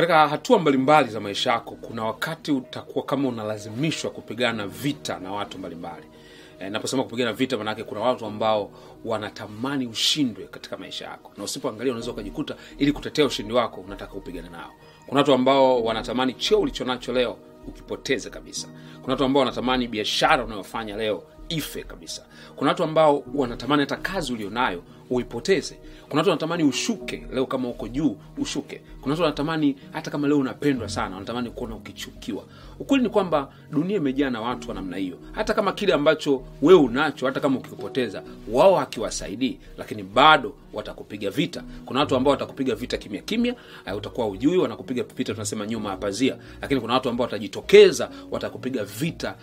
katika hatua mbalimbali za maisha yako kuna wakati utakuwa kama unalazimishwa kupigana vita na watu mbalimbali. E, naposema kupigana vita manake kuna watu ambao wanatamani ushindwe katika maisha yako. Na usipoangalia unaweza ukajikuta ili kutetea ushindi wako unataka upigane nao. Kuna watu ambao wanatamani cheo ulichonacho leo ukipoteze kabisa. Kuna watu ambao wanatamani biashara unayofanya leo ife kabisa. Kuna watu ambao wanatamani hata kazi ulionayo uipoteze. Kuna watu wanatamani ushuke leo kama uko juu ushuke. Kuna watu wanatamani hata kama leo unapendwa sana wanatamani kuona ukichukiwa. Ukweli ni kwamba dunia imejaa na watu wa namna hiyo. Hata kama kile ambacho wewe unacho hata kama ukikipoteza wao hakiwasaidii lakini bado watakupiga vita. Kuna watu ambao watakupiga vita kimya kimya uh, utakuwa ujui wanakupiga vita tunasema nyuma ya pazia. Lakini kuna watu ambao watajitokeza watakupiga vita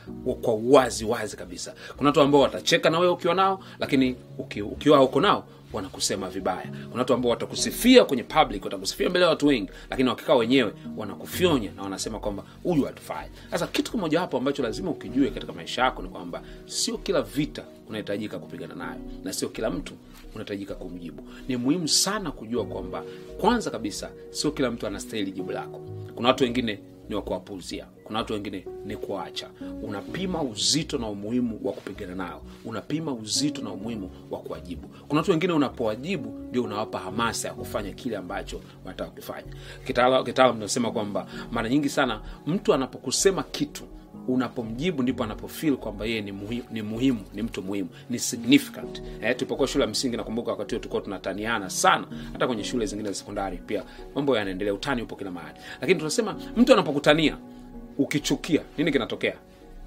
kwa uwazi wazi kabisa. Kuna watu ambao watacheka na wewe ukiwa nao lakini uki, ukiwa uko nao wanakusema vibaya. Kuna watu ambao watakusifia kwenye public watakusifia mbele ya watu wengi lakini wakikaa wenyewe wanakufyonya na wanasema kwamba huyu hatufai. Sasa kitu kimojawapo ambacho lazima ukijue katika maisha yako ni kwamba sio kila vita unahitajika kupigana nayo na sio kila mtu unahitajika kumjibu. Ni muhimu sana kujua kwamba kwanza kabisa sio kila mtu anastahili jibu lako. Kuna watu wengine ni wa kuwapuuzia kuna watu wengine ni kuacha unapima uzito na umuhimu wa kupigana nao. Unapima uzito na umuhimu wa kuwajibu. Kuna watu wengine unapowajibu ndio unawapa hamasa ya kufanya kile ambacho wanataka kukifanya kitaalam tunasema kwamba mara nyingi sana mtu anapokusema kitu unapomjibu ndipo anapofil kwamba yeye ni muhimu, ni muhimu ni mtu muhimu ni significant. Eh, tulipokuwa shule ya msingi nakumbuka wakati huo tulikuwa tunataniana sana hata kwenye shule zingine za sekondari pia. Mambo yanaendelea utani upo kila mahali. Lakini tunasema mtu anapokutania ukichukia nini kinatokea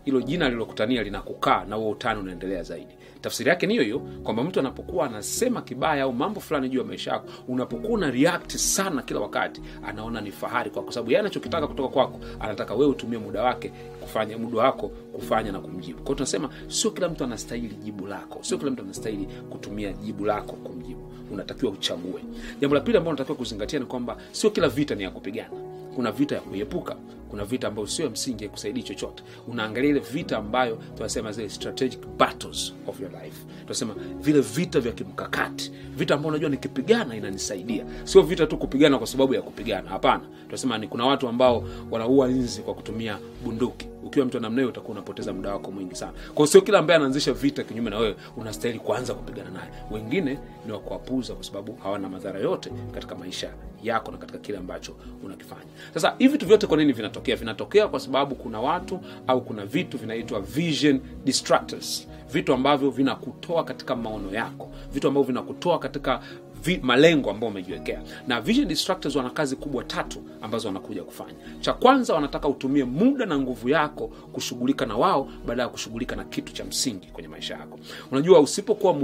hilo jina lilokutania linakukaa na huo utani unaendelea zaidi. Tafsiri yake ni hiyo hiyo kwamba mtu anapokuwa anasema kibaya au mambo fulani juu ya maisha yako unapokuwa una react sana kila wakati anaona ni fahari kwako. Sababu yeye anachokitaka kutoka kwako anataka wewe utumie muda wake kufanya muda wako kufanya na kumjibu. Kwao tunasema sio kila mtu anastahili jibu lako. Sio kila mtu anastahili kutumia jibu lako kumjibu. Unatakiwa uchague. Jambo la pili ambalo unatakiwa kuzingatia ni kwamba sio kila vita ni ya kupigana. Kuna vita ya kuiepuka kuna vita ambayo sio msingi kusaidia chochote. Unaangalia ile vita ambayo tunasema zile strategic battles of your life. Tunasema vile vita vya kimkakati. Vita ambayo unajua nikipigana inanisaidia. Sio vita tu kupigana kwa sababu ya kupigana. Hapana. Tunasema ni kuna watu ambao wanaua nzi kwa kutumia bunduki ukiwa mtu namna hiyo utakuwa unapoteza muda wako mwingi sana. Kwao sio kila ambaye anaanzisha vita kinyume na wewe unastahili kuanza kupigana naye. Wengine ni wakuwapuza kwa sababu hawana madhara yote katika maisha yako na katika kile ambacho unakifanya. Sasa hivi vitu vyote kwa nini vinatokea? Vinatokea kwa sababu kuna watu au kuna vitu vinaitwa vision distractors. Vitu ambavyo vinakutoa katika maono yako. Vitu ambavyo vinakutoa katika vi, malengo ambayo umejiwekea. Na vision distractors wana kazi kubwa tatu ambazo wanakuja kufanya. Cha kwanza wanataka utumie muda na nguvu yako kushughulika na wao baada ya kushughulika na kitu cha msingi kwenye maisha yako. Unajua usipokuwa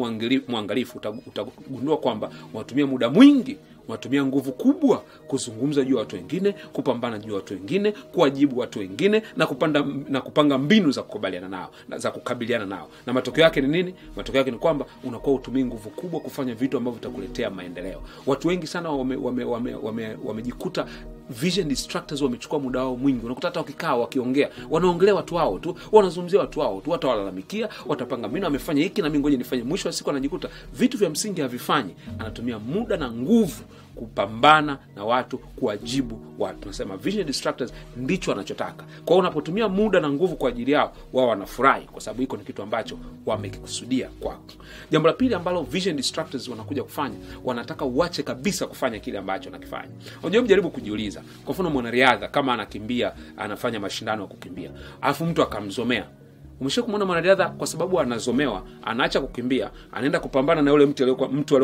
mwangalifu utagundua kwamba unatumia muda mwingi unatumia nguvu kubwa kuzungumza juu ya watu wengine kupambana juu ya watu wengine kuwajibu watu wengine na, kupanda, na kupanga mbinu za kukubaliana nao na, za kukabiliana nao. Na matokeo yake ni nini? Matokeo yake ni kwamba unakuwa utumii nguvu kubwa kufanya vitu ambavyo vitakuletea maendeleo. Watu wengi sana wamejikuta wame, wame, wame, wame vision distractors wamechukua muda wao mwingi. Unakuta hata wakikaa wakiongea wanaongelea watu wao tu wanazungumzia watu wao tu watawalalamikia watapanga mbinu amefanya hiki na mi ngoja nifanye. Mwisho wa siku anajikuta vitu vya msingi havifanyi. Anatumia muda na nguvu kupambana na watu kuwajibu watu. Tunasema vision distractors ndicho anachotaka kwao unapotumia muda na nguvu kwa ajili yao wao wanafurahi kwa sababu hiko ni kitu ambacho wamekikusudia kwako. Jambo la pili ambalo vision distractors wanakuja kufanya wanataka uache kabisa kufanya kile ambacho nakifanya unajua kujiuliza. Kwa mfano mwanariadha kama anakimbia anafanya mashindano ya kukimbia. Alafu mtu akamzomea. Umesha kumwona mwanariadha? Kwa sababu anazomewa anaacha kukimbia anaenda kupambana na yule mtu aliokuwa mtu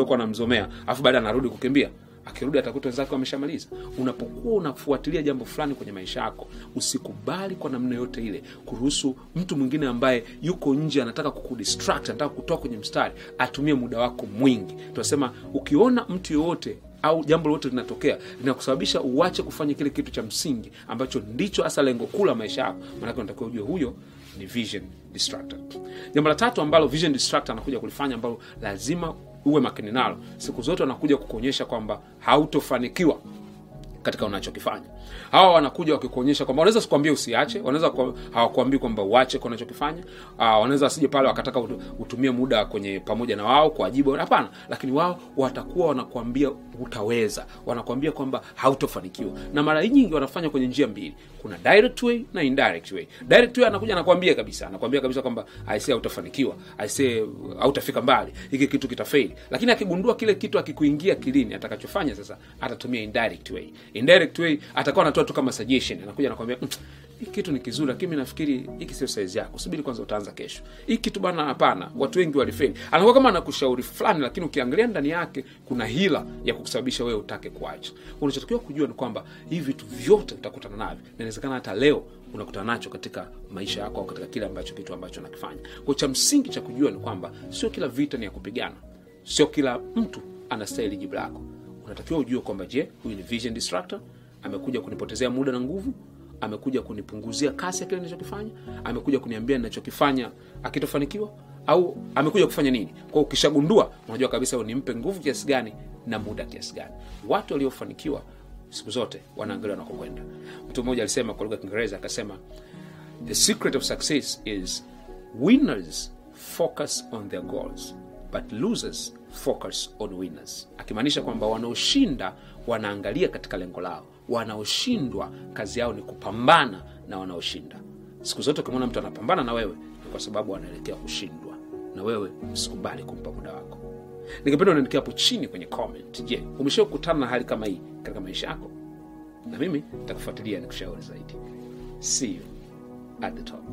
alafu baada anarudi kukimbia akirudi atakuta wenzake wameshamaliza. Unapokuwa unafuatilia jambo fulani kwenye maisha yako usikubali kwa namna yote ile kuruhusu mtu mwingine ambaye yuko nje anataka kukudistract anataka kutoa kwenye mstari atumie muda wako mwingi. Tunasema ukiona mtu yoyote au jambo lolote linatokea linakusababisha uache kufanya kile kitu cha msingi ambacho ndicho hasa lengo kuu la maisha yako. Manake unatakiwa ujue huyo ni vision jambo la tatu ambalo vision anakuja kulifanya ambalo lazima uwe makini nalo siku zote wanakuja kukuonyesha kwamba hautofanikiwa katika unachokifanya. Hawa wanakuja wakikuonyesha kwamba wanaweza sikuambia usiache wanaweza kwa- hawakuambii kwamba uache kwa unachokifanya. Uh, wanaweza wasije pale wakataka utumie muda kwenye pamoja na wao kuajibu hapana lakini wao watakuwa wanakuambia utaweza. Wanakuambia kwamba hautofanikiwa. Na mara nyingi wanafanya kwenye njia mbili. Kuna direct way na indirect way. Direct way anakuja anakuambia kabisa. Anakuambia kabisa kwamba aisee hautafanikiwa. Aisee hautafika mbali. Hiki kitu kitafeli lakini akigundua kile kitu akikuingia kilini atakachofanya sasa atatumia indirect way. Indirect way atakuwa anatoa tu kama suggestion. Anakuja anakuambia "Mm, hiki kitu ni kizuri lakini mi nafikiri hiki sio saizi yako. Subiri kwanza utaanza kesho. Hiki kitu bana hapana. Watu wengi walifeli. Anakuwa kama anakushauri fulani lakini ukiangalia ndani yake kuna hila ya kukusababisha wewe utake kuacha. Unachotakiwa kujua ni kwamba hivi vitu vyote utakutana navyo. Na hata leo unakutana nacho katika maisha yako au katika kile ambacho kitu ambacho nakifanya kwa cha msingi cha kujua ni kwamba sio kila vita ni ya kupigana. Sio kila mtu anastahili jibu lako. Unatakiwa ujue kwamba je huyu ni vision distractor amekuja kunipotezea muda na nguvu amekuja kunipunguzia kasi ya kile ninachokifanya amekuja kuniambia ninachokifanya akitofanikiwa au amekuja kufanya nini? Kwa ukishagundua unajua kabisa nimpe nguvu kiasi gani na muda kiasi gani. Watu waliofanikiwa siku zote wanaangalia wanakokwenda mtu mmoja alisema kwa lugha ya kiingereza akasema the secret of success is winners focus on their goals but losers focus on winners. Akimaanisha kwamba wanaoshinda wanaangalia katika lengo lao wanaoshindwa kazi yao ni kupambana na wanaoshinda. Siku zote ukimwona mtu anapambana na wewe ni kwa sababu anaelekea kushindwa. Na wewe usikubali kumpa muda wako. Ningependa unaandikia hapo chini kwenye comment. Je umesha kukutana na hali kama hii katika maisha yako? Na mimi nitakufuatilia nikushauri zaidi. See you at the top